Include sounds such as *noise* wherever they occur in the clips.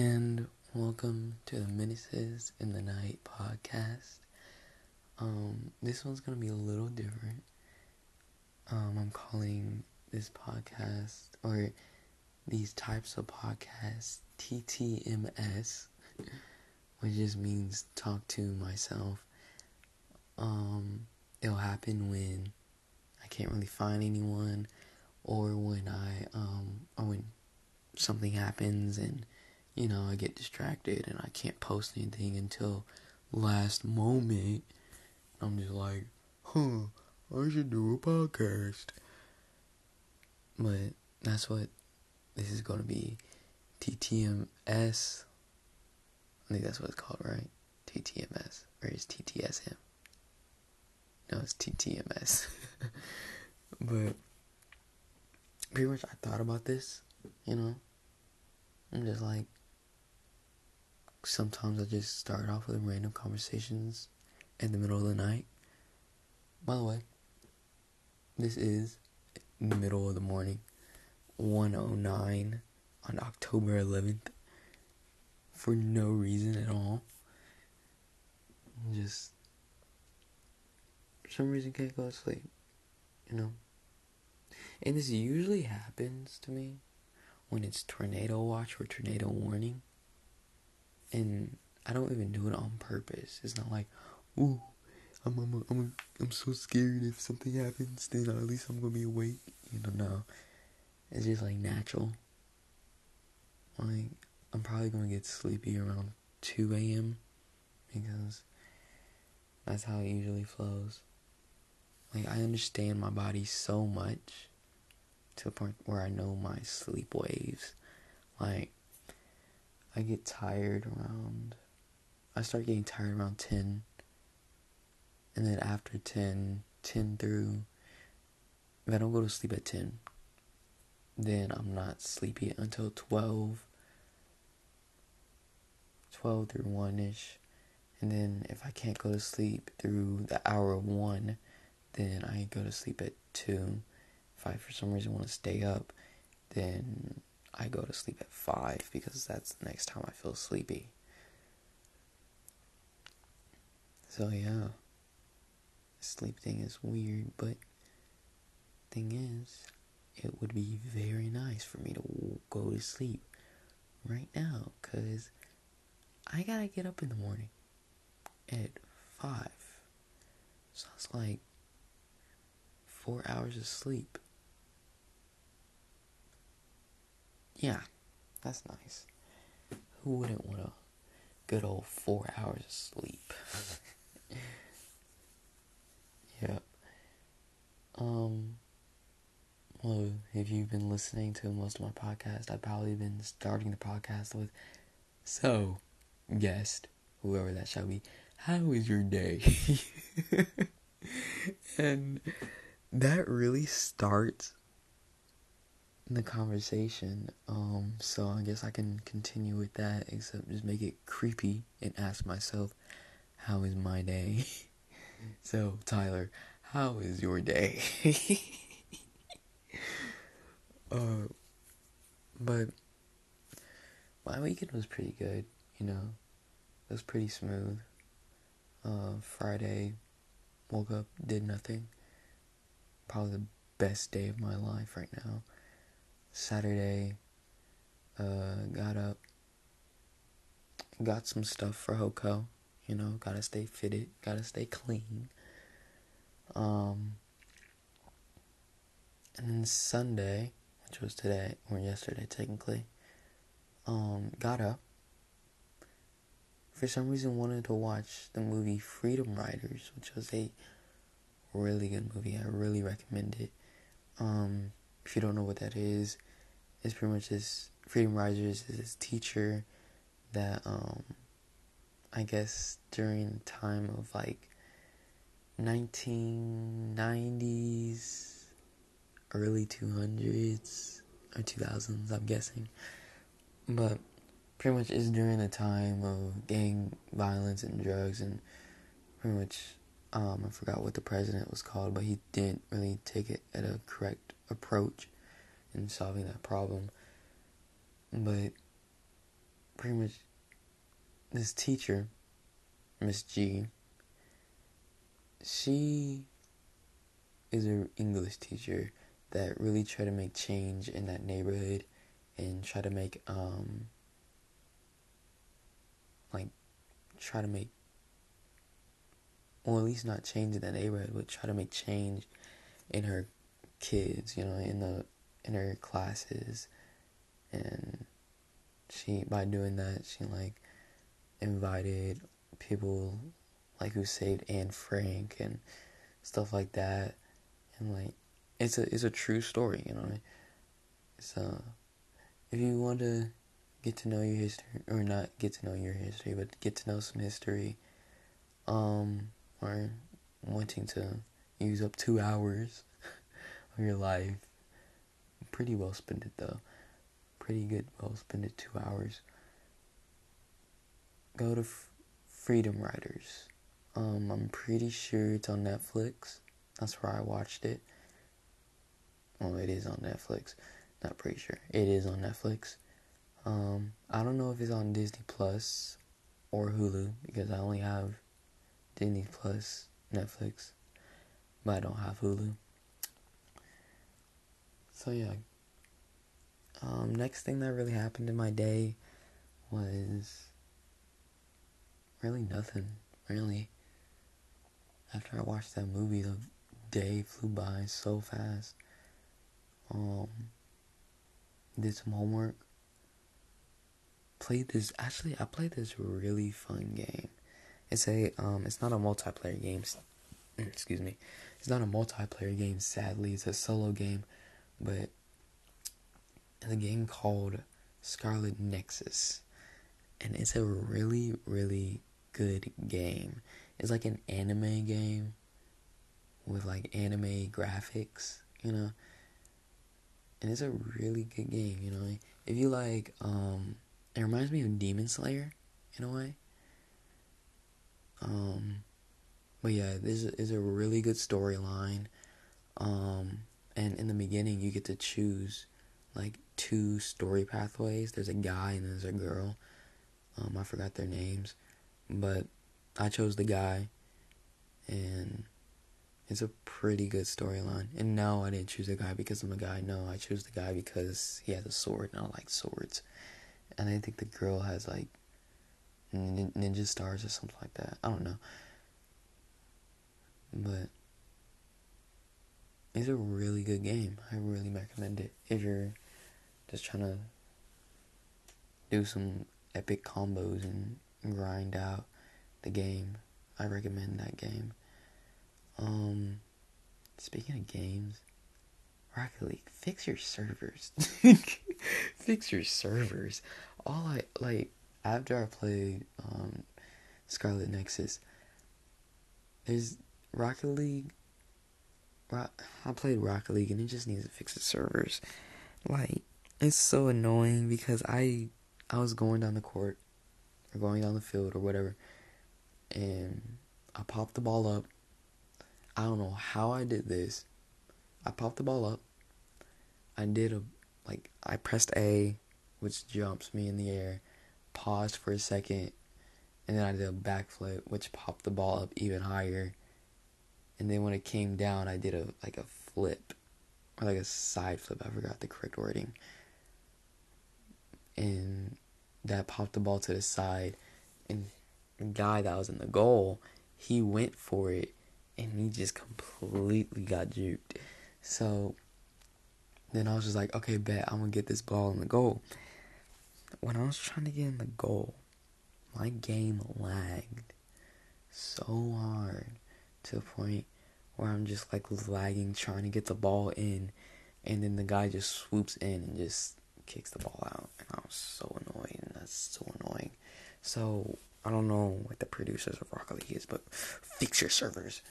and welcome to the Menaces in the Night podcast. Um, this one's gonna be a little different. Um, I'm calling this podcast or these types of podcasts TTMS, which just means talk to myself. Um, it'll happen when I can't really find anyone, or when I um, or when something happens and you know I get distracted and I can't post anything until last moment. I'm just like, huh, I should do a podcast. But that's what this is going to be. TTMS. I think that's what it's called, right? TTMS. Or is TTSM? No, it's TTMS. *laughs* but pretty much I thought about this, you know. I'm just like, sometimes I just start off with random conversations in the middle of the night. By the way, this is in the middle of the morning, 109 on October 11th, for no reason at all. Just, for some reason, can't go to sleep, you know? And this usually happens to me when it's tornado watch or tornado warning. And I don't even do it on purpose. It's not like, ooh, I'm I'm I'm so scared if something happens, then at least I'm gonna be awake. You know, no. It's just like natural. Like I'm probably gonna get sleepy around two a.m. because that's how it usually flows. Like I understand my body so much to the point where I know my sleep waves. Like I get tired around I start getting tired around 10 and then after 10 10 through if I don't go to sleep at 10 then I'm not sleepy until 12 12 through 1ish and then if I can't go to sleep through the hour of 1 then I go to sleep at 2 if I for some reason want to stay up then I go to sleep at 5 because that's the next time I feel sleepy. So yeah. Sleep thing is weird, but thing is, it would be very nice for me to go to sleep right now cuz I got to get up in the morning at 5. So it's like 4 hours of sleep. Yeah, that's nice. Who wouldn't want a good old four hours of sleep? *laughs* yep. Um. Well, if you've been listening to most of my podcast, I've probably been starting the podcast with, "So, guest, whoever that shall be, how is your day?" *laughs* and that really starts the conversation. Um, so I guess I can continue with that, except just make it creepy and ask myself, how is my day? *laughs* so, Tyler, how is your day? *laughs* uh, but my weekend was pretty good, you know. It was pretty smooth. Uh, Friday, woke up, did nothing. Probably the best day of my life right now. Saturday, uh, got up, got some stuff for Hoko. You know, gotta stay fitted, gotta stay clean. Um, and then Sunday, which was today or yesterday technically, um, got up. For some reason, wanted to watch the movie Freedom Writers, which was a really good movie. I really recommend it. Um, if you don't know what that is, it's pretty much this Freedom Writers is this teacher that um I guess during the time of like 1990s, early 200s or 2000s, I'm guessing. But pretty much is during the time of gang violence and drugs and pretty much um, I forgot what the president was called, but he didn't really take it at a correct approach in solving that problem. But pretty much this teacher, Miss G, she is an English teacher that really try to make change in that neighborhood and try to make um like try to make or at least not change in the neighborhood, but try to make change in her kids, you know, in the in her classes and she by doing that she like invited people like who saved Anne Frank and stuff like that and like it's a it's a true story, you know. Uh if you want to get to know your history or not get to know your history, but get to know some history, um, or wanting to use up two hours *laughs* of your life, pretty well spend it though. Pretty good, well spend it two hours. Go to F- Freedom Writers. Um, I'm pretty sure it's on Netflix. That's where I watched it. Oh, it is on Netflix. Not pretty sure. It is on Netflix. Um, I don't know if it's on Disney Plus or Hulu because I only have Disney Plus, Netflix, but I don't have Hulu. So yeah. Um, next thing that really happened in my day was really nothing. Really. After I watched that movie, the day flew by so fast. Um, did some homework. Played this. Actually, I played this really fun game. It's a um. It's not a multiplayer game. *clears throat* Excuse me. It's not a multiplayer game. Sadly, it's a solo game, but it's a game called Scarlet Nexus, and it's a really really good game. It's like an anime game with like anime graphics, you know and it's a really good game. You know, if you like, um, it reminds me of Demon Slayer in a way. Um, but yeah, this is a really good storyline. Um, and in the beginning, you get to choose like two story pathways. There's a guy and there's a girl. Um, I forgot their names, but I chose the guy, and it's a pretty good storyline. And no, I didn't choose the guy because I'm a guy. No, I chose the guy because he has a sword, and I like swords. And I think the girl has like ninja stars or something like that. I don't know. But it's a really good game. I really recommend it if you're just trying to do some epic combos and grind out the game. I recommend that game. Um, speaking of games, Rocket League, fix your servers. *laughs* fix your servers. All I like after I played um, Scarlet Nexus, there's Rocket League. I played Rocket League and it just needs to fix the servers. Like it's so annoying because I I was going down the court or going down the field or whatever, and I popped the ball up I don't know how I did this. I popped the ball up. I did a like I pressed A, which jumps me in the air, paused for a second, and then I did a backflip, which popped the ball up even higher. And then when it came down, I did a like a flip or like a side flip. I forgot the correct wording. And that popped the ball to the side, and the guy that was in the goal, he went for it and he just completely got juked. So then I was just like, okay, bet I'm gonna get this ball in the goal. When I was trying to get in the goal, my game lagged so hard to the point where I'm just like lagging trying to get the ball in, and then the guy just swoops in and just kicks the ball out, and I was so annoyed, and that's so annoying. So I don't know what the producers of Rocket League is, but fix your servers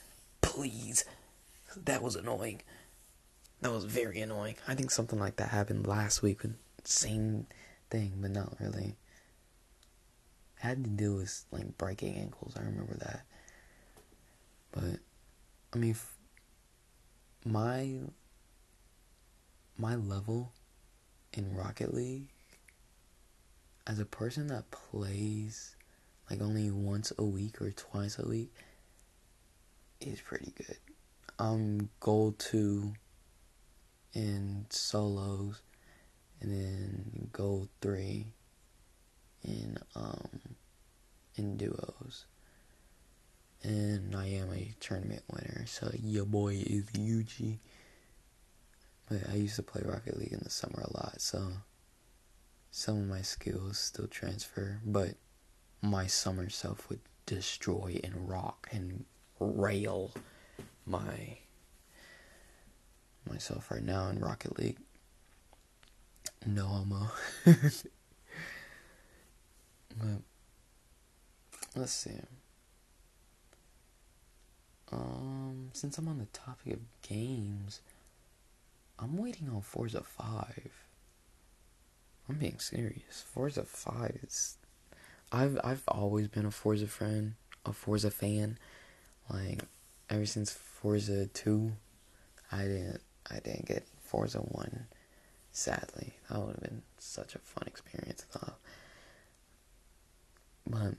please. That was annoying. That was very annoying. I think something like that happened last week with same thing, but not really. I had to deal with like breaking ankles. I remember that. But I mean, my my level in Rocket League, as a person that plays like only once a week or twice a week is pretty good. I'm gold two in solos and then gold three in um in duos. And I am a tournament winner, so your boy is Yuji. But I used to play Rocket League in the summer a lot, so some of my skills still transfer, but my summer self would destroy and rock and rail my myself right now in Rocket League. No *laughs* but let's see. Um, since I'm on the topic of games, I'm waiting on Forza 5. I'm being serious. Forza 5 is I've I've always been a Forza friend, a Forza fan. Like ever since Forza 2, I didn't I didn't get Forza 1 sadly. That would have been such a fun experience though. But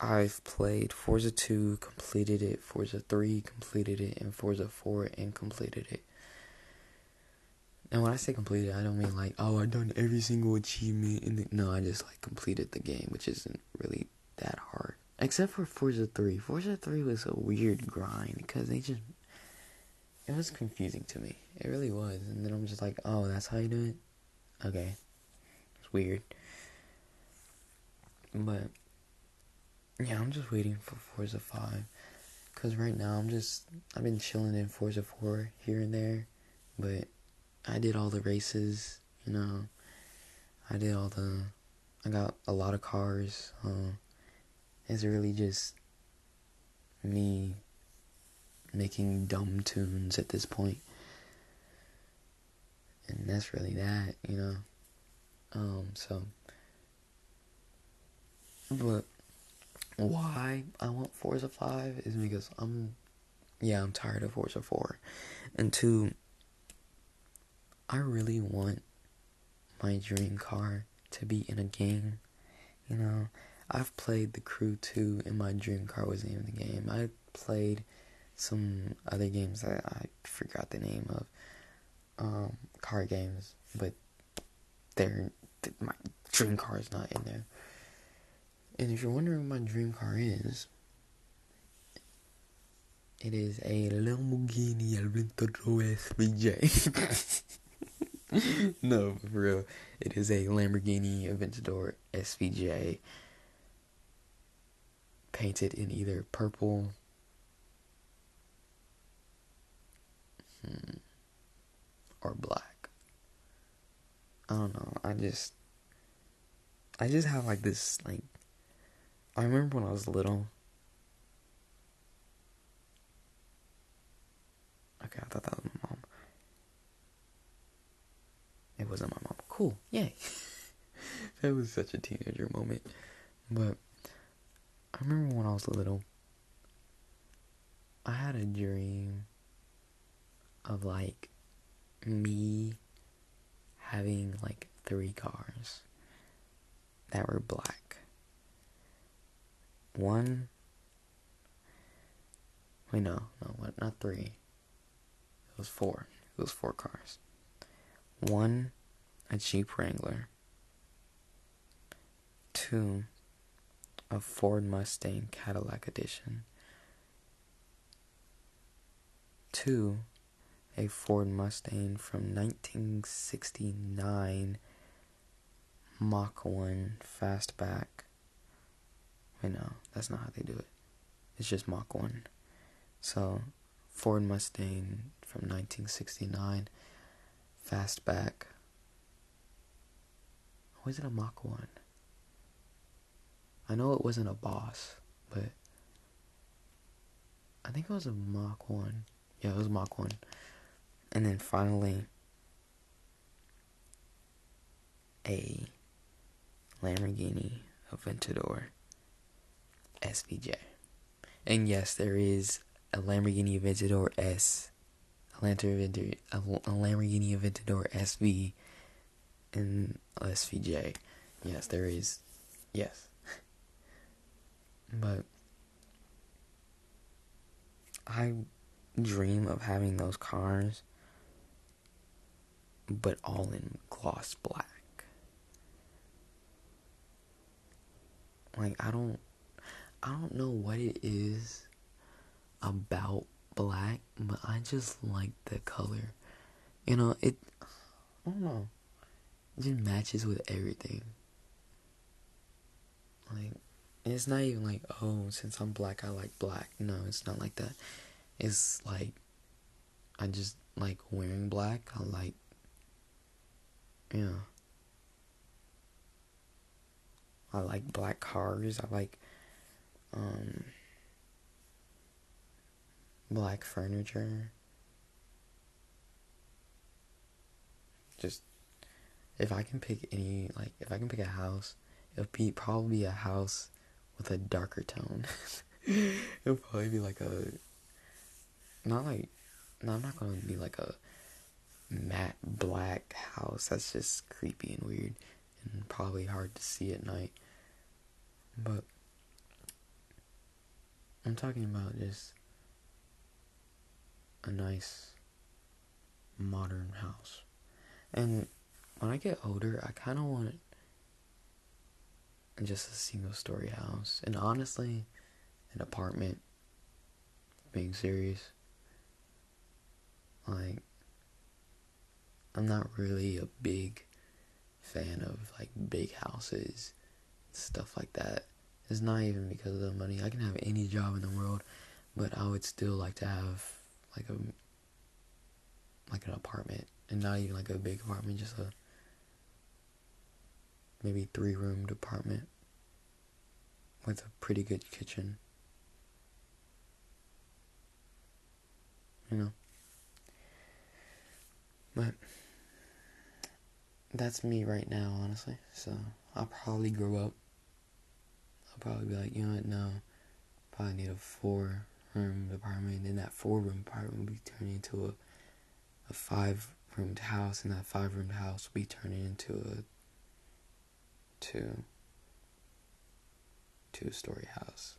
I've played Forza 2, completed it, Forza 3, completed it, and Forza 4, and completed it. And when I say completed, I don't mean like, oh, I've done every single achievement. In the... No, I just like completed the game, which isn't really that hard. Except for Forza 3. Forza 3 was a weird grind because they just. It was confusing to me. It really was. And then I'm just like, oh, that's how you do it? Okay. It's weird. But yeah, I'm just waiting for Forza 5. Because right now I'm just, I've been chilling in Forza 4 here and there. But I did all the races, you know. I did all the, I got a lot of cars. Uh, it's really just me making dumb tunes at this point. And that's really that, you know. Um, so. But why I want Forza 5 is because I'm yeah, I'm tired of Forza 4. And two, I really want my dream car to be in a game. You know, I've played The Crew 2 and my dream car was in the game. I played some other games that I forgot the name of. Um, car games, but they're my dream car is not in there. And if you're wondering what my dream car is, it is a Lamborghini Aventador SVJ. *laughs* no, for real. It is a Lamborghini Aventador SVJ painted in either purple or black. I don't know. I just I just have like this like I remember when I was little. Okay, I thought that was my mom. It wasn't my mom. Cool, yay. *laughs* that was such a teenager moment. But I remember when I was little, I had a dream of like me having like three cars that were black one. Wait, no, no, what? Not three. It was four. It was four cars. One, a Jeep Wrangler. Two, a Ford Mustang Cadillac Edition. Two, a Ford Mustang from 1969 Mach 1 Fastback I know, that's not how they do it. It's just Mach 1. So, Ford Mustang from 1969, Fastback. Was it a Mach 1? I know it wasn't a Boss, but I think it was a Mach 1. Yeah, it was Mach 1. And then finally, a Lamborghini Aventador. SVJ. And yes, there is a Lamborghini Aventador S, a Lamborghini, Aventador SV, and SVJ. Yes, there is. Yes. but I dream of having those cars, but all in gloss black. Like I don't, I don't know what it is about black, but I just like the color. You know, it. I don't know. It just matches with everything. Like, it's not even like, oh, since I'm black, I like black. No, it's not like that. It's like, I just like wearing black. I like, yeah. I like black cars. I like, um, black furniture. Just, if I can pick any, like, if I can pick a house it'll be probably a house with a darker tone. *laughs* it'll probably be like a not like no, I'm not gonna be like a matte black house. That's just creepy and weird and probably hard to see at night. But I'm talking about just a nice modern house. And when I get older, I kind of want just a single story house. And honestly, an apartment. Being serious. Like, I'm not really a big fan of like big houses, and stuff like that. It's not even because of the money. I can have any job in the world, but I would still like to have like a like an apartment and not even like a big apartment, just a maybe three roomed apartment with a pretty good kitchen. You know? But that's me right now, honestly. So I'll probably grow up. I'll probably be like, you know what, no. Probably need a four room apartment. And then that four room apartment will be turning into a a five roomed house and that five roomed house will be turning into a two two story house.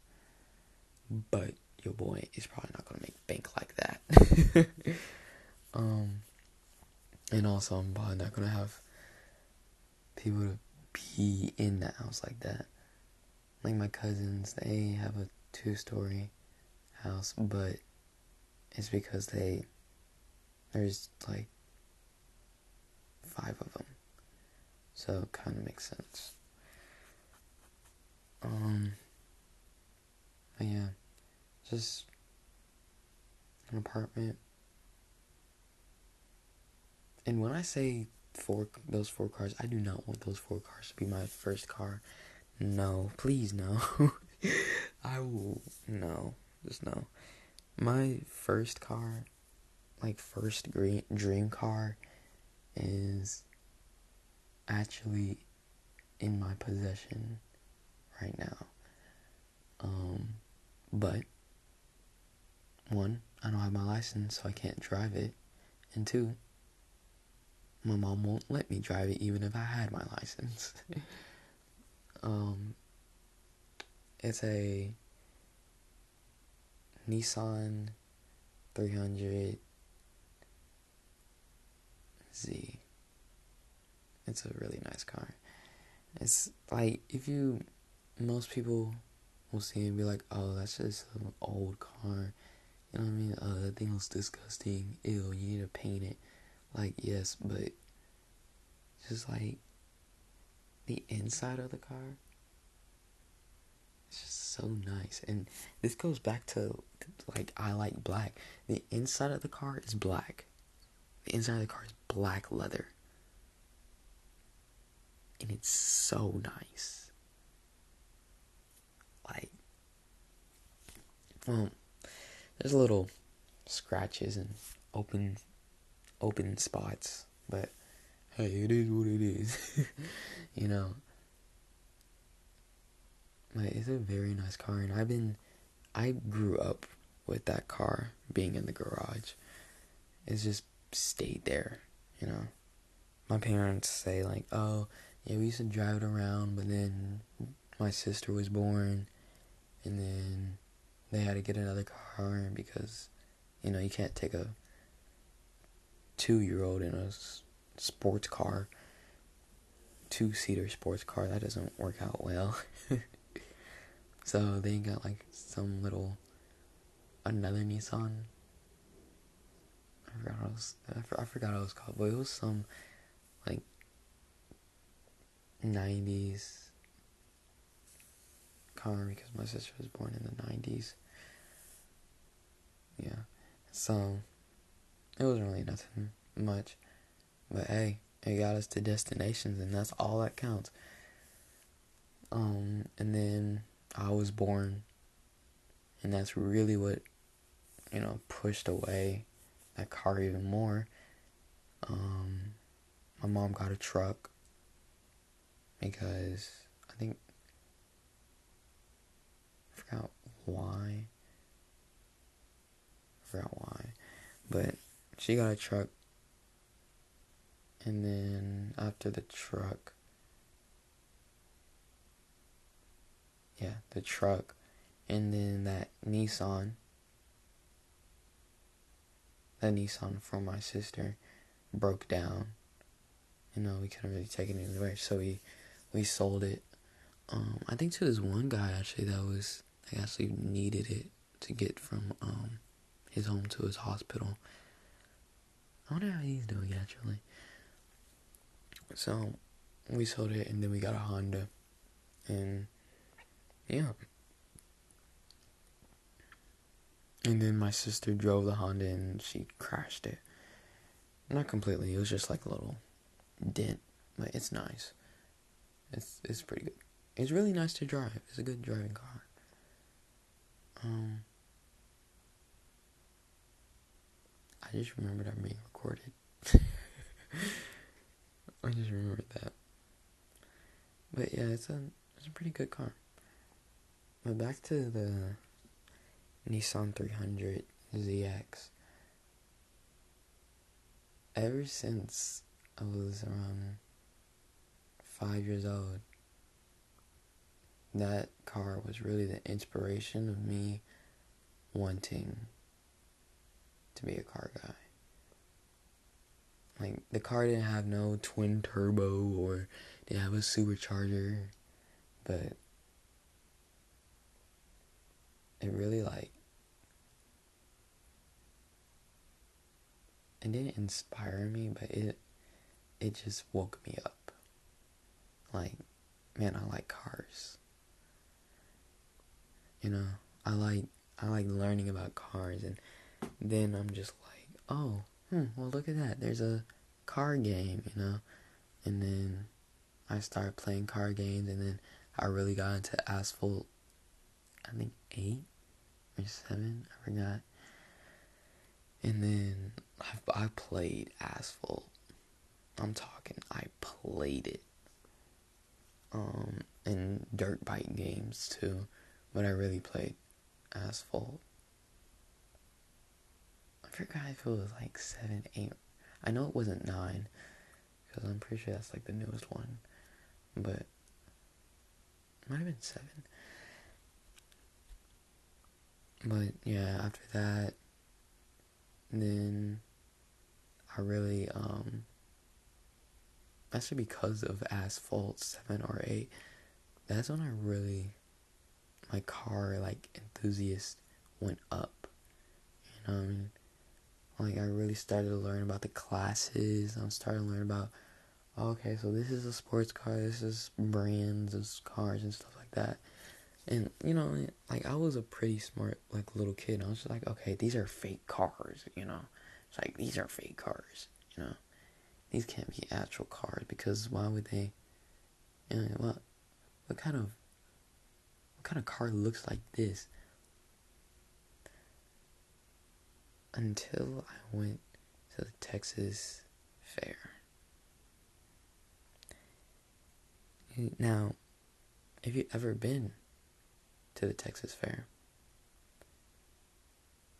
But your boy is probably not gonna make bank like that. *laughs* um and also I'm probably not gonna have people to be in that house like that. Like my cousins, they have a two story house, but it's because they there's like five of them. So it kind of makes sense. Um, but yeah, just an apartment. And when I say four, those four cars, I do not want those four cars to be my first car. No, please no. *laughs* I will no, just no. My first car, like first dream dream car, is actually in my possession right now. Um, but one, I don't have my license, so I can't drive it, and two, my mom won't let me drive it even if I had my license. *laughs* um, it's a Nissan 300 Z. It's a really nice car. It's like if you most people will see it and be like, "Oh, that's just an old car." You know what I mean? Uh, that thing looks disgusting. Ew, you need to paint it. Like, yes, but just like the inside of the car, it's just so nice. And this goes back to like I like black. The inside of the car is black. The inside of the car is black leather and it's so nice. Like, well, there's little scratches and open, open spots, but hey, it is what it is, *laughs* you know. But it's a very nice car, and I've been, I grew up with that car being in the garage. It's just stayed there, you know. My parents say like, "Oh, yeah, we used to drive it around, but then my sister was born, and then they had to get another car because, you know, you can't take a two year old in a sports car, two seater sports car. That doesn't work out well. *laughs* so they got like some little, another Nissan. I forgot what it was. I forgot what it was called, but it was some like 90s car because my sister was born in the 90s. Yeah. So, it wasn't really nothing much. But hey, it got us to destinations, and that's all that counts. Um, and then I was born, and that's really what, you know, pushed away that car even more. Um, my mom got a truck because I think I forgot why. I forgot why, but she got a truck, and then after the truck, yeah, the truck, and then that Nissan, that Nissan from my sister, broke down. You know, we couldn't really take it anywhere, so we we sold it. Um, I think to this one guy actually that was I actually needed it to get from um his home to his hospital. I wonder how he's doing actually. So we sold it and then we got a Honda and yeah. And then my sister drove the Honda and she crashed it. Not completely, it was just like a little dent, but it's nice. It's it's pretty good. It's really nice to drive. It's a good driving car. Um, I just remembered I'm being recorded. *laughs* I just remembered that. But yeah, it's a it's a pretty good car. But back to the Nissan 300 ZX. Ever since I was around five years old, that car was really the inspiration of me wanting to be a car guy. Like the car didn't have no twin turbo or didn't have a supercharger, but it really like it didn't inspire me, but it it just woke me up. Like, man, I like cars. You know, I like I like learning about cars, and then I'm just like, oh, hmm, well, look at that. There's a car game, you know, and then I started playing car games, and then I really got into Asphalt. I think eight or seven, I forgot. And then I, I played Asphalt. I'm talking, I played it um, and dirt bike games too, but I really played Asphalt. Forgot if it was like seven, eight. I know it wasn't nine, because I'm pretty sure that's like the newest one, but it might have been seven. But yeah, after that, then I really um actually because of asphalt 7 or 8 that's when i really my car like enthusiast went up you know what i mean like i really started to learn about the classes I'm starting to learn about okay so this is a sports car this is brands of cars and stuff like that and you know like i was a pretty smart like little kid i was just like okay these are fake cars you know it's like these are fake cars you know these can't be actual cars because why would they? You know, what what kind of what kind of car looks like this? Until I went to the Texas Fair. Now, have you ever been to the Texas Fair?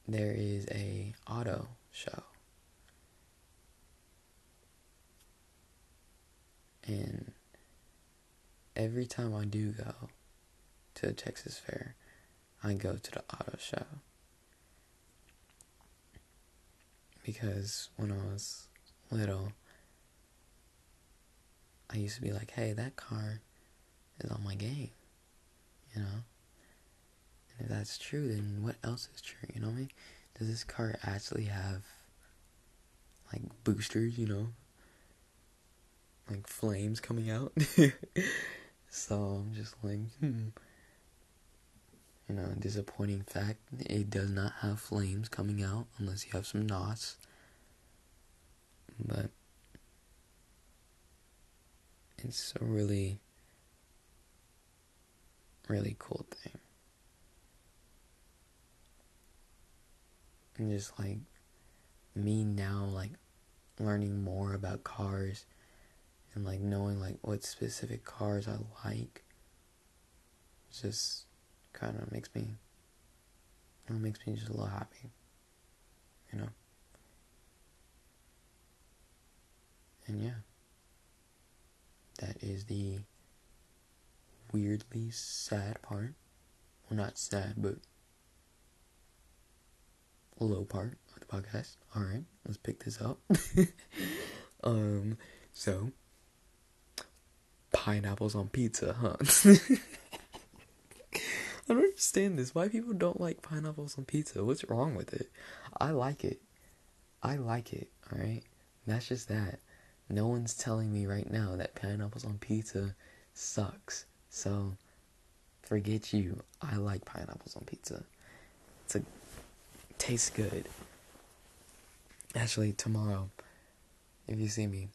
There is a auto show and every time I do go to the Texas Fair, I go to the auto show. Because when I was little, I used to be like, hey, that car is on my game. You know? And if that's true, then what else is true? You know what I mean? Does this car actually have like boosters, you know? Like flames coming out? *laughs* so I'm just like, hmm. You know, disappointing fact, it does not have flames coming out unless you have some knots. But it's a really, really cool thing. And just like me now, like learning more about cars and like knowing like what specific cars I like just kind of makes me it makes me just a little happy you know? And yeah. That is the weirdly sad part. Well not sad but low part of the podcast. All right let's pick this up. *laughs* Um so pineapples on pizza huh *laughs* I don't understand this. Why people don't like pineapples on pizza? What's wrong with it? I like it. I like it, alright? That's just that. No one's telling me right now that pineapples on pizza sucks. So, forget you. I like pineapples on pizza. It's a tastes good. Actually, tomorrow, if you see me,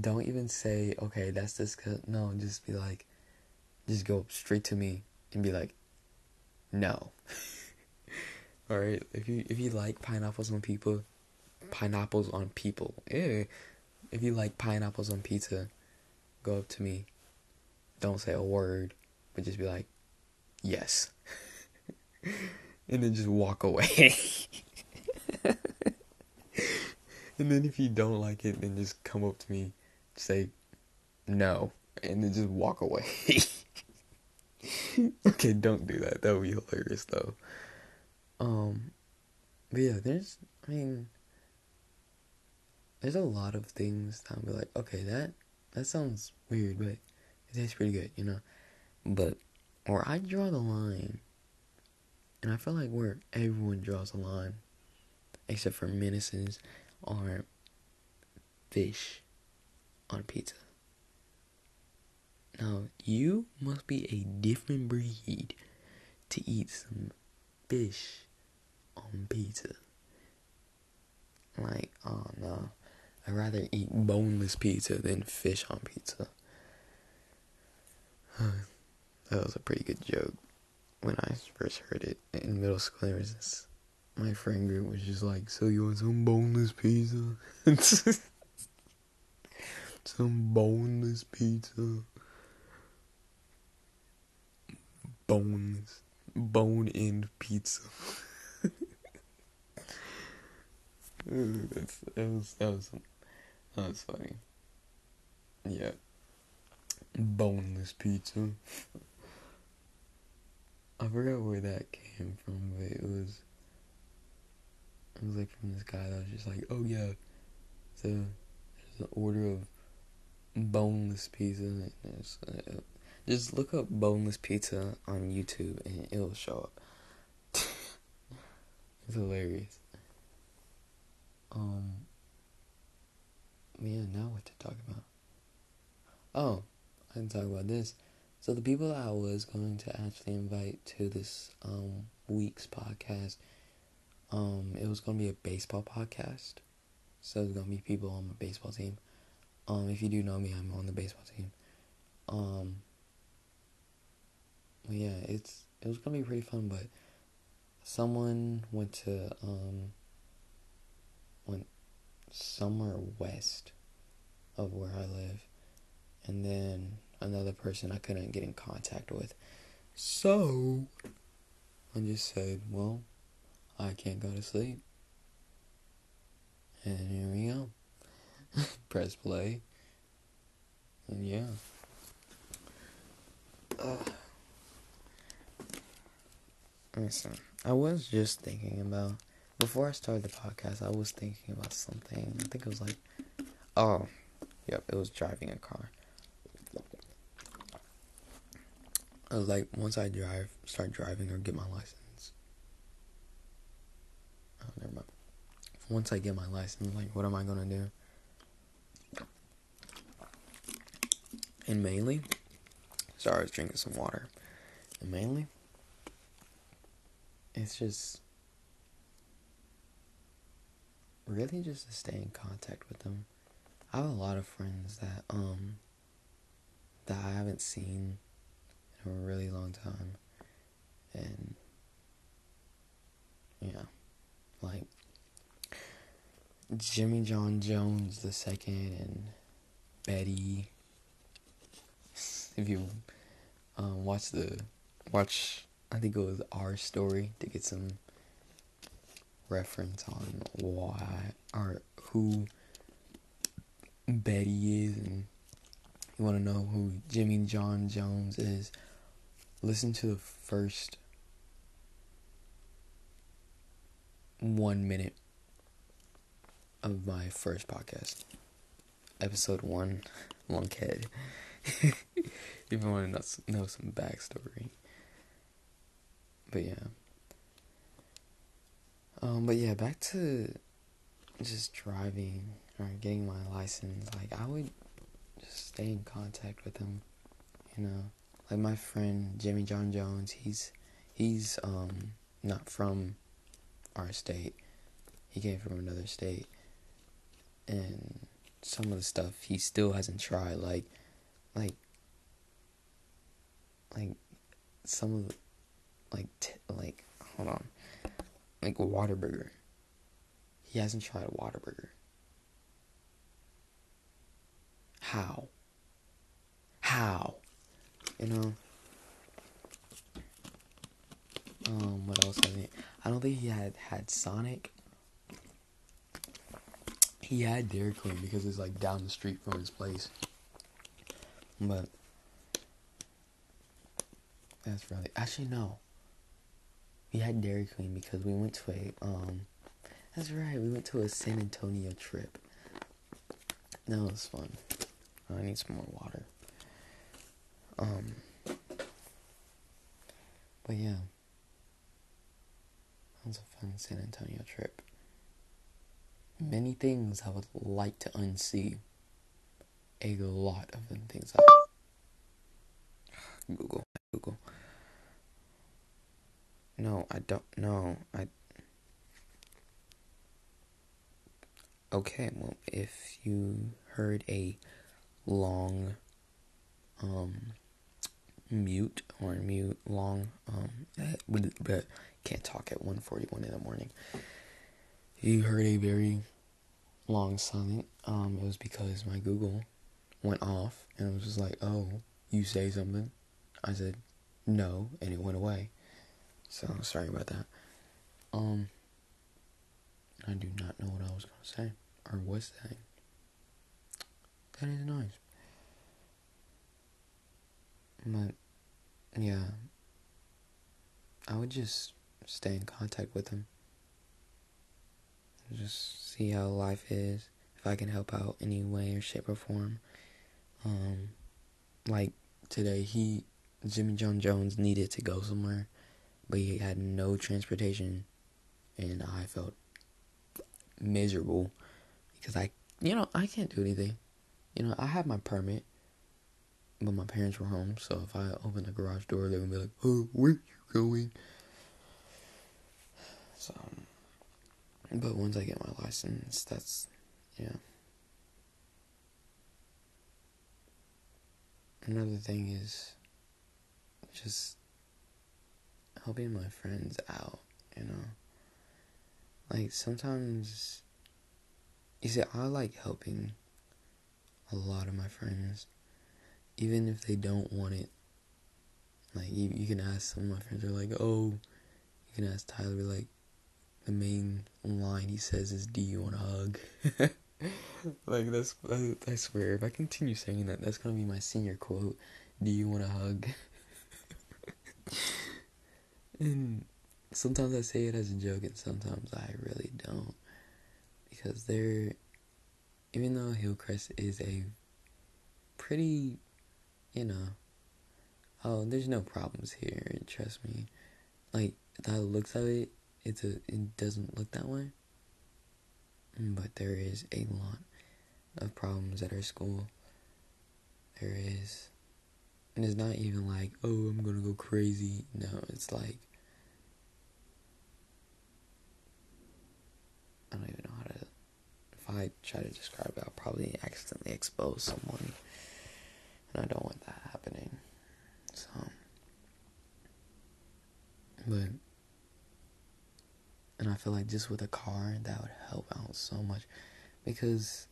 don't even say, okay, that's disgusting. No, just be like, just go straight to me and be like, no. *laughs* All right, if you if you like pineapples on people, pineapples on people. Eh. If you like pineapples on pizza, go up to me. Don't say a word, but just be like, yes. *laughs* and then just walk away. *laughs* and then if you don't like it, then just come up to me, say no, and then just walk away. *laughs* okay, don't do that. That would be hilarious though. Um, but yeah, there's, I mean, there's a lot of things that I'll be like, okay, that that sounds weird, but it tastes pretty good, you know. But or I draw the line, and I feel like where everyone draws a line, except for menaces, are fish on pizza. Now, you must be a different breed to eat some fish on pizza. Like, oh no. I'd rather eat boneless pizza than fish on pizza. *sighs* that was a pretty good joke when I first heard it in middle school. There was this, my friend group was just like, "So you want some boneless pizza? *laughs* some boneless pizza? Boneless, bone-in pizza." That's, that was that was that was funny. Yeah. Boneless pizza. I forgot where that came from, but it was it was like from this guy that was just like, oh yeah, the there's an order of boneless pizza. Uh, just look up boneless pizza on YouTube and it'll show up. *laughs* it's hilarious. Um, yeah, now what to talk about? Oh, I can talk about this. So the people I was going to actually invite to this um week's podcast, um, it was gonna be a baseball podcast. So it's gonna be people on my baseball team. Um, if you do know me, I'm on the baseball team. Um, yeah, it's it was gonna be pretty fun, but someone went to um went somewhere west of where I live, and then another person I couldn't get in contact with. So I just said, well, I can't go to sleep. And here we go. *laughs* Press play. And yeah. Uh, listen, I was just thinking about before I started the podcast. I was thinking about something. I think it was like, oh, yep, it was driving a car. I was like, once I drive, start driving or get my license. Oh, never mind. Once I get my license, like, what am I gonna do? And mainly, sorry, I was drinking some water. And mainly, it's just really just to stay in contact with them. I have a lot of friends that um that I haven't seen in a really long time. And yeah. Like Jimmy John Jones the second and Betty *laughs* if you um, watch the watch I think it was our story to get some reference on why or who Betty is and you want to know who Jimmy John Jones is listen to the first one minute of my first podcast episode one *laughs* lunkhead *laughs* if you want to know, some backstory. But yeah. Um, but yeah, back to just driving or getting my license. Like, I would just stay in contact with them, you know. Like my friend Jimmy John Jones, he's he's um not from our state. He came from another state, and some of the stuff he still hasn't tried. Like like like some of the, like t- like hold on like Whataburger. He hasn't tried a Whataburger. How? How? You know. Um, what else? I think I don't think he had had Sonic. He had Dairy Queen because it's like down the street from his place. But that's really actually no. We had Dairy Queen because we went to a um. That's right. We went to a San Antonio trip. That was fun. I need some more water. Um. But yeah. That was a fun San Antonio trip. Many things I would like to unsee a lot of them things up. Google, Google. No, I don't know. I. Okay, well, if you heard a long, um, mute or mute long, um, but can't talk at one forty one in the morning. You heard a very long silent. Um, it was because my Google went off and it was just like, oh, you say something. I said, no, and it went away. So sorry about that. Um, I do not know what I was gonna say or was saying. That is nice. But yeah, I would just stay in contact with him. Just see how life is. If I can help out any way or shape or form. Um, like today, he Jimmy John Jones needed to go somewhere, but he had no transportation, and I felt miserable because I, you know, I can't do anything. You know, I have my permit, but my parents were home, so if I open the garage door, they're gonna be like, "Oh, where you going?" So, but once I get my license, that's yeah. another thing is just helping my friends out, you know. Like sometimes you see I like helping a lot of my friends even if they don't want it. Like you, you can ask some of my friends are like, "Oh, you can ask Tyler like the main line he says is, "Do you want a hug?" *laughs* like that's I, I swear if I continue saying that that's gonna be my senior quote. Do you want a hug? *laughs* and sometimes I say it as a joke and sometimes I really don't because they're even though Hillcrest is a pretty you know oh there's no problems here trust me like the looks of it it's a it doesn't look that way mm, but there is a lot of problems at our school. There is. And it's not even like, oh, I'm gonna go crazy. No, it's like, I don't even know how to. If I try to describe it, I'll probably accidentally expose someone. And I don't want that happening. So. But. And I feel like just with a car, that would help out so much. Because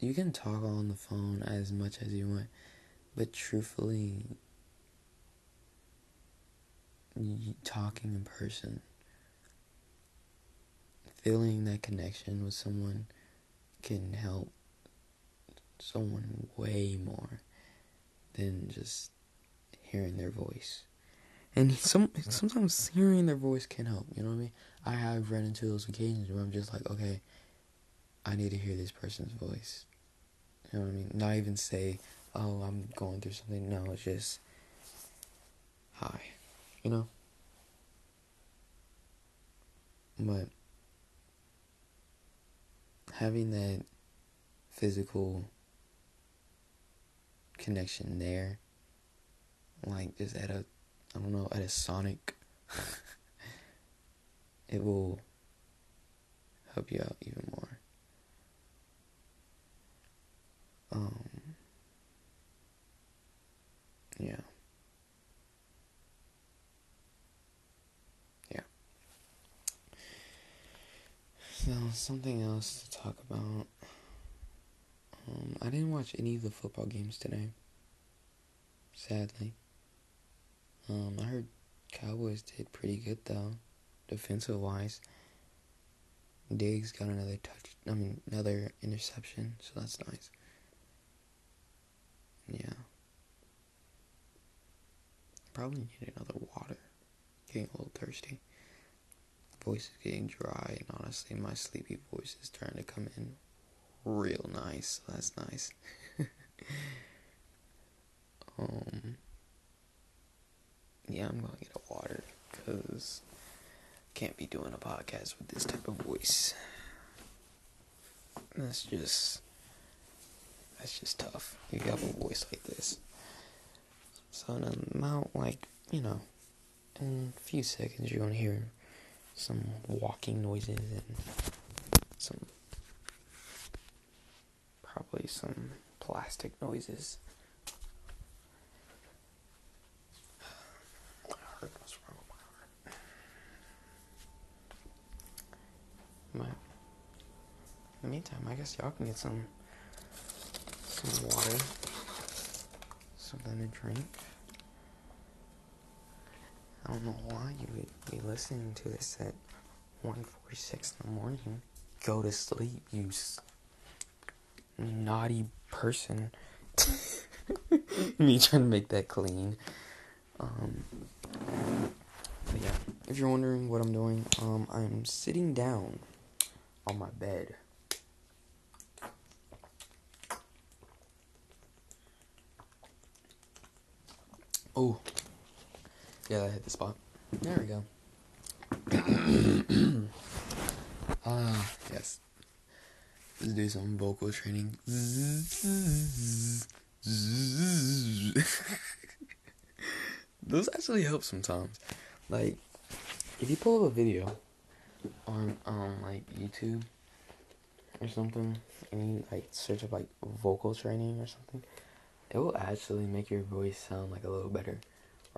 you can talk on the phone as much as you want, but truthfully, talking in person, feeling that connection with someone can help someone way more than just hearing their voice. And some sometimes hearing their voice can help, you know what I mean? I have run into those occasions where I'm just like, okay, I need to hear this person's voice. You know what I mean? Not even say, oh, I'm going through something. No, it's just, hi. You know? But having that physical connection there, like just at a, I don't know, at a sonic, *laughs* it will help you out even more. Um, yeah. Yeah. So, something else to talk about. Um, I didn't watch any of the football games today. Sadly. Um, I heard Cowboys did pretty good though, defensive wise. Diggs got another touch. I mean, another interception, so that's nice. Yeah. Probably need another water. Getting a little thirsty. Voice is getting dry, and honestly, my sleepy voice is starting to come in real nice. So that's nice. *laughs* um. Yeah, I'm gonna get a water because can't be doing a podcast with this type of voice. That's just that's just tough. You have a voice like this. So in a amount like, you know, in a few seconds you're gonna hear some walking noises and some probably some plastic noises. *sighs* My heart was probably heart. But in the meantime, I guess y'all can get some some water, something to drink. I don't know why you would be listening to this at 1.46 in the morning. Go to sleep, you naughty person. *laughs* Me trying to make that clean. Um, but yeah, if you're wondering what I'm doing, um, I'm sitting down on my bed. Oh. Yeah, that hit the spot. There we go. *coughs* Ah, yes. Let's do some vocal training. *laughs* Those actually help sometimes. Like, if you pull up a video on um like YouTube or something, and you like search up like vocal training or something, it will actually make your voice sound like a little better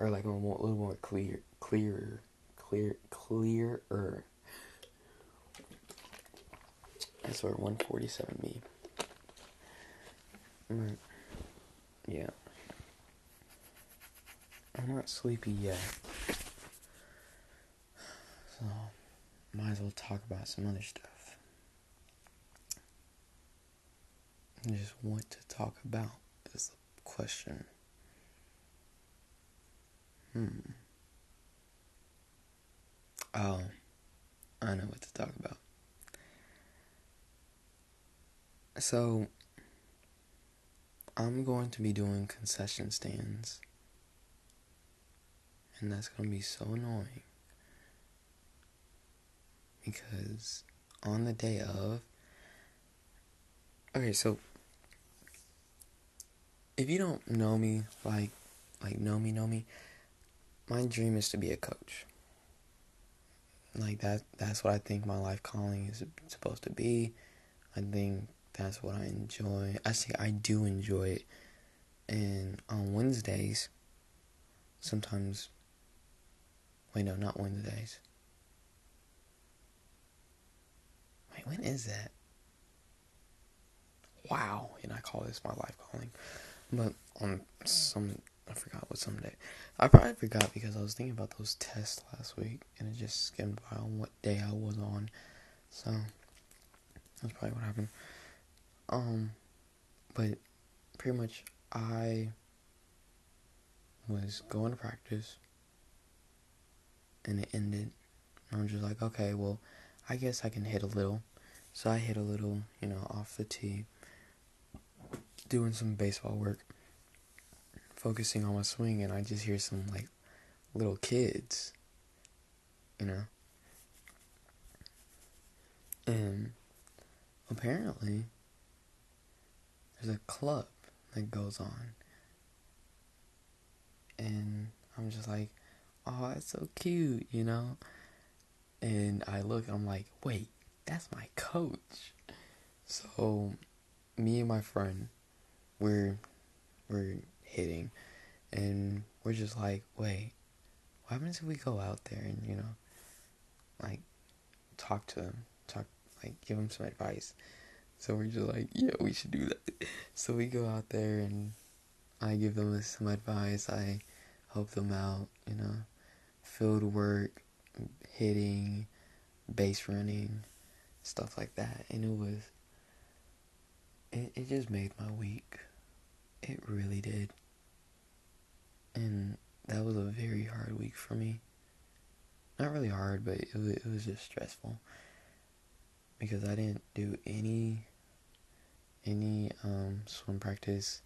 or like a, little more clear clearer clear clearer that's what 147 me mm. yeah I'm not sleepy yet so might as well talk about some other stuff I just what to talk about is the question. Hmm. Oh, I know what to talk about. So, I'm going to be doing concession stands. And that's going to be so annoying. Because on the day of. Okay, so. If you don't know me, like, like, know me, know me, my dream is to be a coach. Like, that, that's what I think my life calling is supposed to be. I think that's what I enjoy. I say I do enjoy it. And on Wednesdays, sometimes Wait, no, not Wednesdays. Wait, when is that? Wow, and I call this my life calling. But on some, I forgot what some day. I probably forgot because I was thinking about those tests last week, and it just skimmed by on what day I was on. So that's probably what happened. Um, but pretty much I was going to practice and it ended. I'm just like, okay, well, I guess I can hit a little. So I hit a little, you know, off the tee, doing some baseball work, focusing on my swing, and I just hear some like little kids, you know. And apparently, there's a club that goes on. And I'm just like, oh, that's so cute, you know? And I look, I'm like, wait, that's my coach. So, me and my friend, we're, we're hitting, and we're just like, wait, what happens if we go out there and, you know, like, talk to them, talk, like, give them some advice? So we're just like, yeah, we should do that. *laughs* So we go out there and I give them some advice. I help them out, you know field work, hitting, base running, stuff like that. And it was, it, it just made my week. It really did. And that was a very hard week for me. Not really hard, but it was, it was just stressful. Because I didn't do any any um, swim practice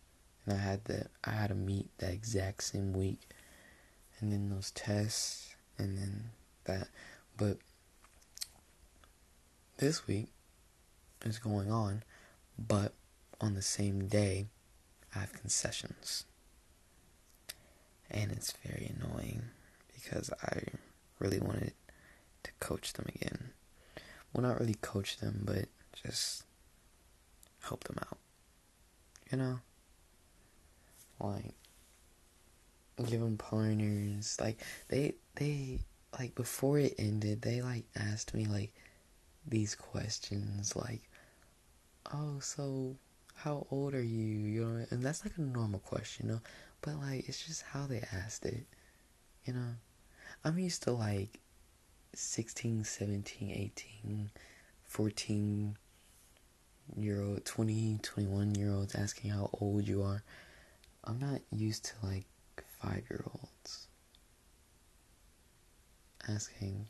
and I had that I had to meet that exact same week and then those tests, and then that. But this week is going on, but on the same day, I have concessions. And it's very annoying because I really wanted to coach them again. Well, not really coach them, but just help them out. You know? Like, give them pointers. Like they they like before it ended, they like asked me like these questions like, "Oh, so how old are you?" You know, and that's like a normal question, you know. But like it's just how they asked it, you know. I'm used to like 16, 17, 18, 14 year old, 20, 21 year olds asking how old you are. I'm not used to like five year olds asking,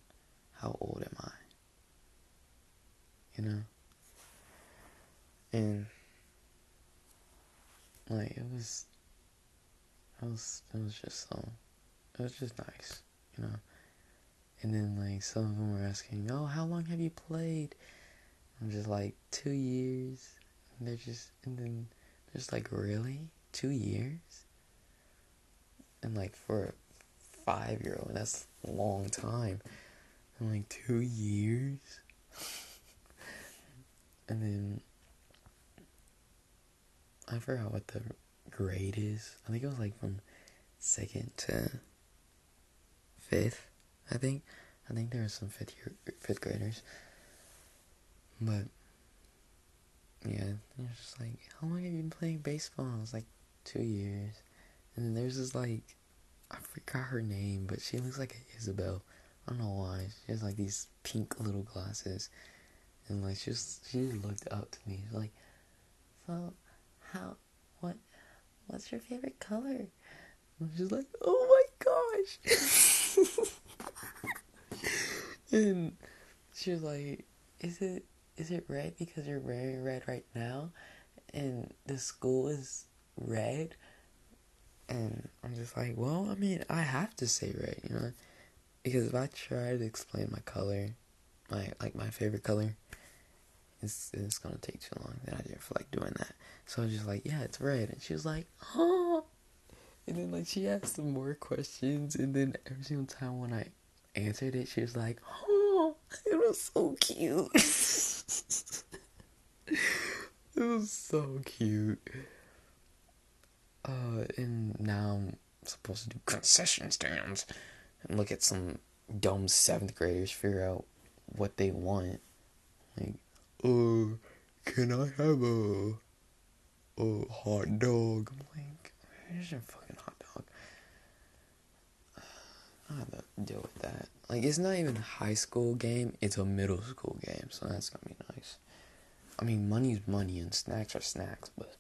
How old am I? You know? And, like, it was, it was, it was just so, it was just nice, you know? And then, like, some of them were asking, Oh, how long have you played? I'm just like, Two years. And they're just, and then, just like, Really? Two years? And like for a five year old, that's a long time. And like two years. *laughs* and then I forgot what the grade is. I think it was like from second to fifth. I think. I think there are some fifth year fifth graders. But yeah, it's just like, how long have you been playing baseball? I was like, two years. And then there's this like, I forgot her name, but she looks like an Isabel. I don't know why. She has like these pink little glasses, and like she just she just looked up to me. She's like so how what's your favorite color? And she's like, oh my gosh. *laughs* and she was like, is it is it red because you're wearing red right now? And the school is red? And I'm just like, well, I mean, I have to say red, you know? Because if I try to explain my color, my like my favorite color, it's it's gonna take too long. Then I didn't feel like doing that. So I was just like, yeah, it's red. And she was like, oh. And then like she asked some more questions, and then every single time when I answered it, she was like, oh, *laughs* it was so cute. *laughs* it was so cute. Uh, and now I'm supposed to do concession stands and look at some dumb seventh graders figure out what they want. Like, uh, can I have a a hot dog? I'm like, here's your fucking hot dog. I have to deal with that. Like, it's not even a high school game; it's a middle school game, so that's gonna be nice. I mean, money's money and snacks are snacks, but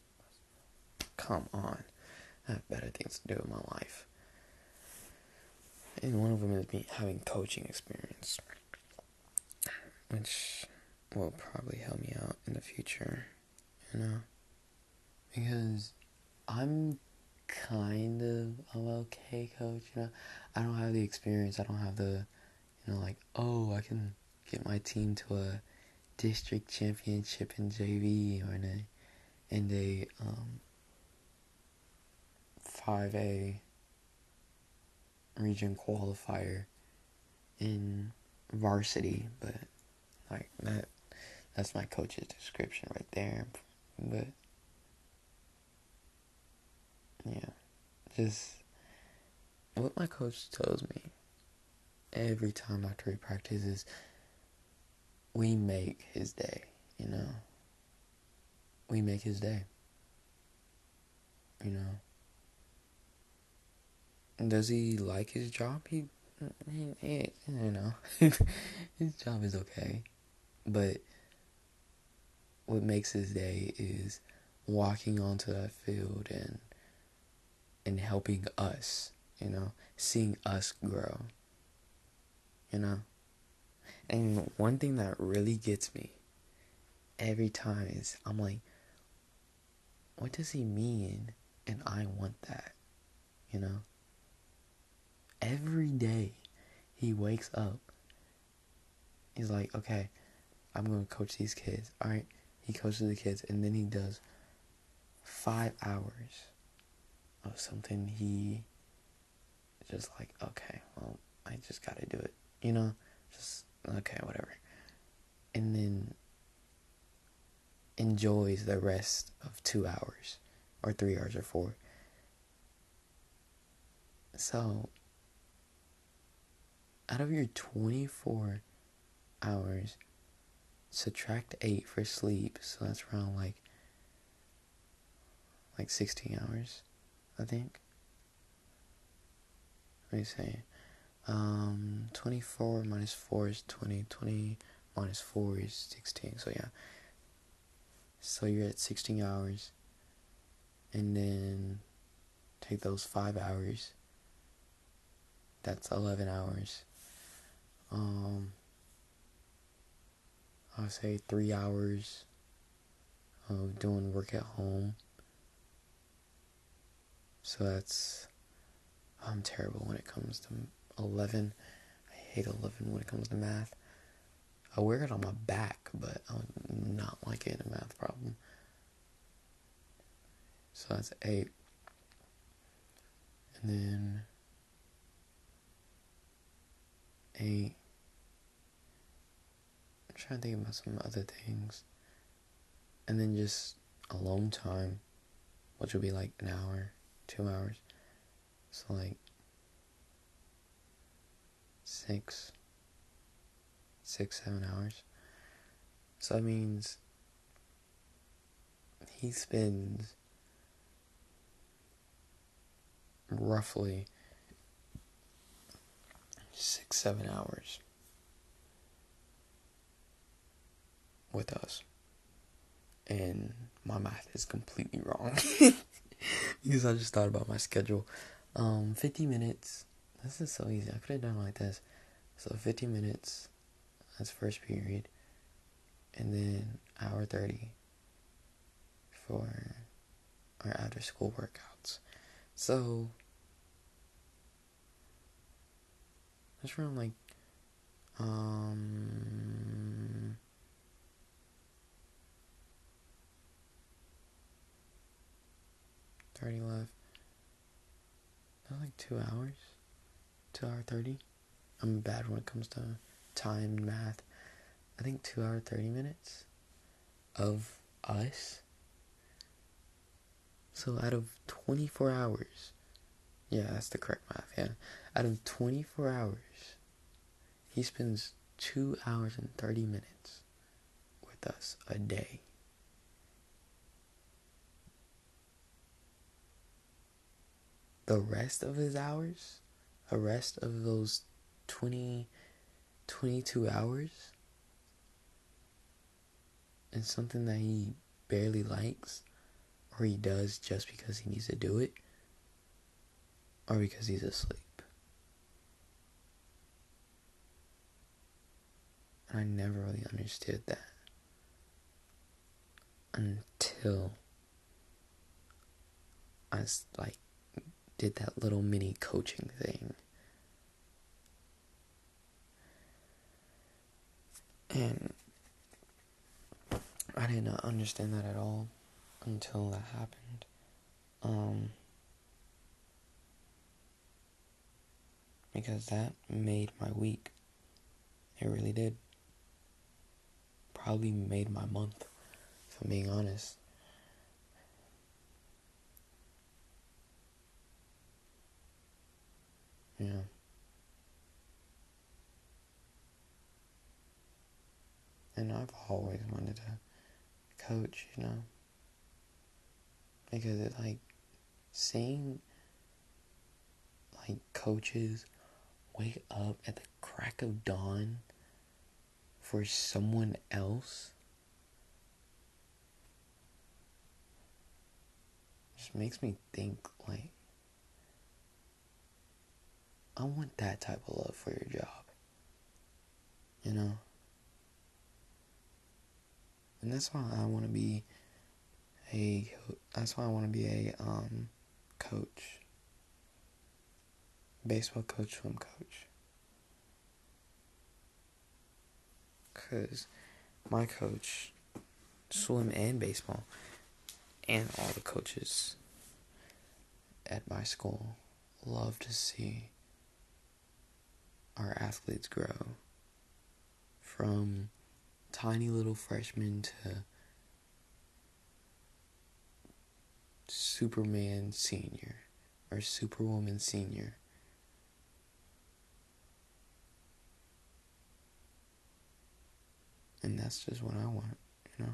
come on, I have better things to do in my life. And one of them is me having coaching experience which will probably help me out in the future, you know? Because I'm kind of a okay coach, you know? I don't have the experience, I don't have the, you know, like, oh, I can get my team to a district championship in JV or in a, in a, um, 5A region qualifier in varsity, but like that that's my coach's description right there. But yeah. Just what my coach tells me every time after he practices we make his day, you know. We make his day. You know. Does he like his job? He, he, he you know, *laughs* his job is okay. But what makes his day is walking onto that field and and helping us, you know, seeing us grow. You know? And one thing that really gets me every time is I'm like, what does he mean? And I want that. You know? Every day he wakes up, he's like, okay, I'm going to coach these kids. All right. He coaches the kids and then he does five hours of something he just like, okay, well, I just got to do it. You know, just, okay, whatever. And then enjoys the rest of two hours or three hours or four. So, out of your 24 hours, subtract 8 for sleep, so that's around like like 16 hours, I think. Let me see. Um, 24 minus 4 is 20. 20 minus 4 is 16. So, yeah. So, you're at 16 hours. And then take those 5 hours. That's 11 hours. Um, I'll say three hours of doing work at home. So that's I'm terrible when it comes to 11. I hate 11 when it comes to math. I wear it on my back, but I would not like it in a math problem. So that's 8. And then 8 trying to think about some other things. And then just alone time, which would be like an hour, two hours. So like six, six, seven hours. So that means he spends roughly six, seven hours with us. and my math is completely wrong *laughs* because I just thought about my schedule. Um, 50 minutes. This is so easy. I could have done like this. So 50 minutes. That's first period, and then hour 30 for our after school workouts. So that's around like um thirty left. That's like two hours. Two hour thirty. I'm bad when it comes to time and math. I think two hour thirty minutes of us. So out of twenty four hours. Yeah, that's the correct math, yeah. Out of twenty four hours he spends two hours and 30 minutes with us a day. The rest of his hours, the rest of those 20, 22 hours, is something that he barely likes, or he does just because he needs to do it, or because he's asleep. And I never really understood that until I like did that little mini coaching thing. And I did not understand that at all until that happened. Um, because that made my week. It really did probably made my month, if I'm being honest. Yeah. And I've always wanted to coach, you know. Because it's like seeing like coaches wake up at the crack of dawn for someone else just makes me think like I want that type of love for your job. You know? And that's why I want to be a that's why I want to be a um coach. Baseball coach, swim coach. because my coach, swim and baseball, and all the coaches at my school love to see our athletes grow from tiny little freshmen to Superman senior or Superwoman senior And that's just what I want, you know?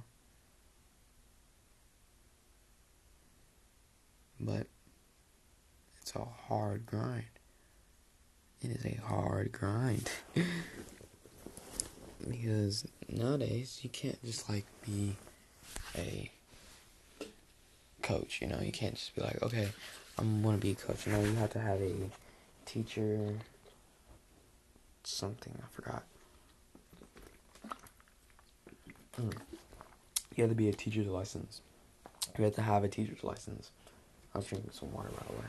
But it's a hard grind. It is a hard grind. *laughs* because nowadays you can't just like be a coach, you know, you can't just be like, okay, I'm gonna be a coach. You know, you have to have a teacher something, I forgot. Mm. You have to be a teacher's license. You have to have a teacher's license. I was drinking some water, by the way.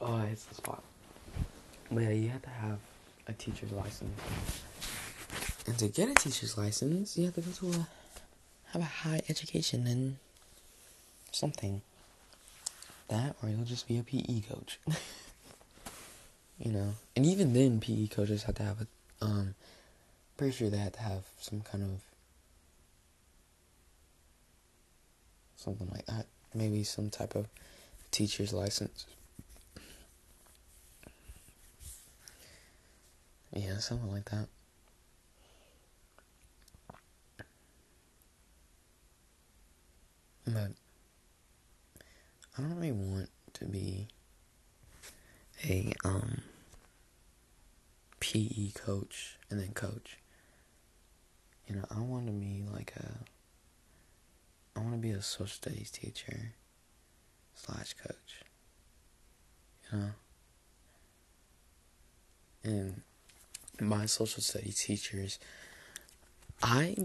Oh, it's the spot. But yeah, you have to have a teacher's license. And to get a teacher's license, you have to go to a have a high education in something. That or you'll just be a PE coach. *laughs* you know. And even then PE coaches have to have a um pretty sure they had to have some kind of something like that. Maybe some type of teacher's license. Yeah, something like that. But I don't really want to be a um PE coach and then coach you know, I want to be like a, I want to be a social studies teacher slash coach. You know? And my social studies teachers, I,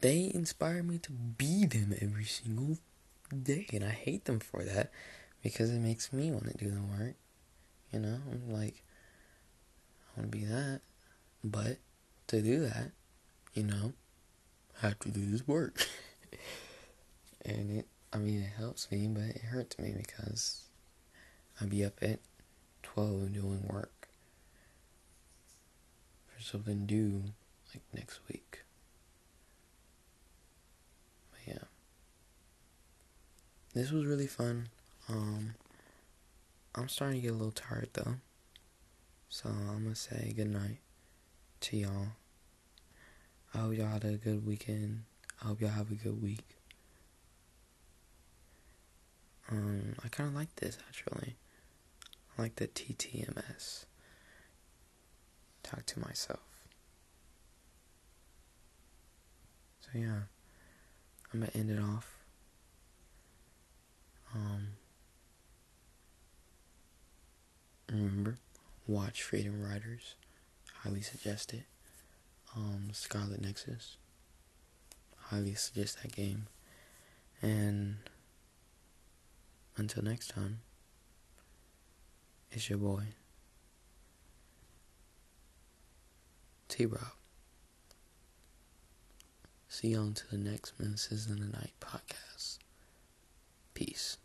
they inspire me to be them every single day. And I hate them for that because it makes me want to do the work. You know, I'm like, I want to be that. But to do that, you know, I have to do this work. *laughs* and it, I mean, it helps me, but it hurts me because I'd be up at 12 doing work something due like next week. But yeah. This was really fun. Um, I'm starting to get a little tired though. So I'm gonna say good night to y'all. I hope y'all had a good weekend. I hope y'all have a good week. Um, I kind of like this actually. I like the TTMS. Talk to myself. So yeah, I'm gonna end it off. Um, remember, watch Freedom Writers. Highly suggest it. Um, Scarlet Nexus. Highly suggest that game. And until next time, it's your boy, T Rob. See you on to the next Ministers in the Night podcast. Peace.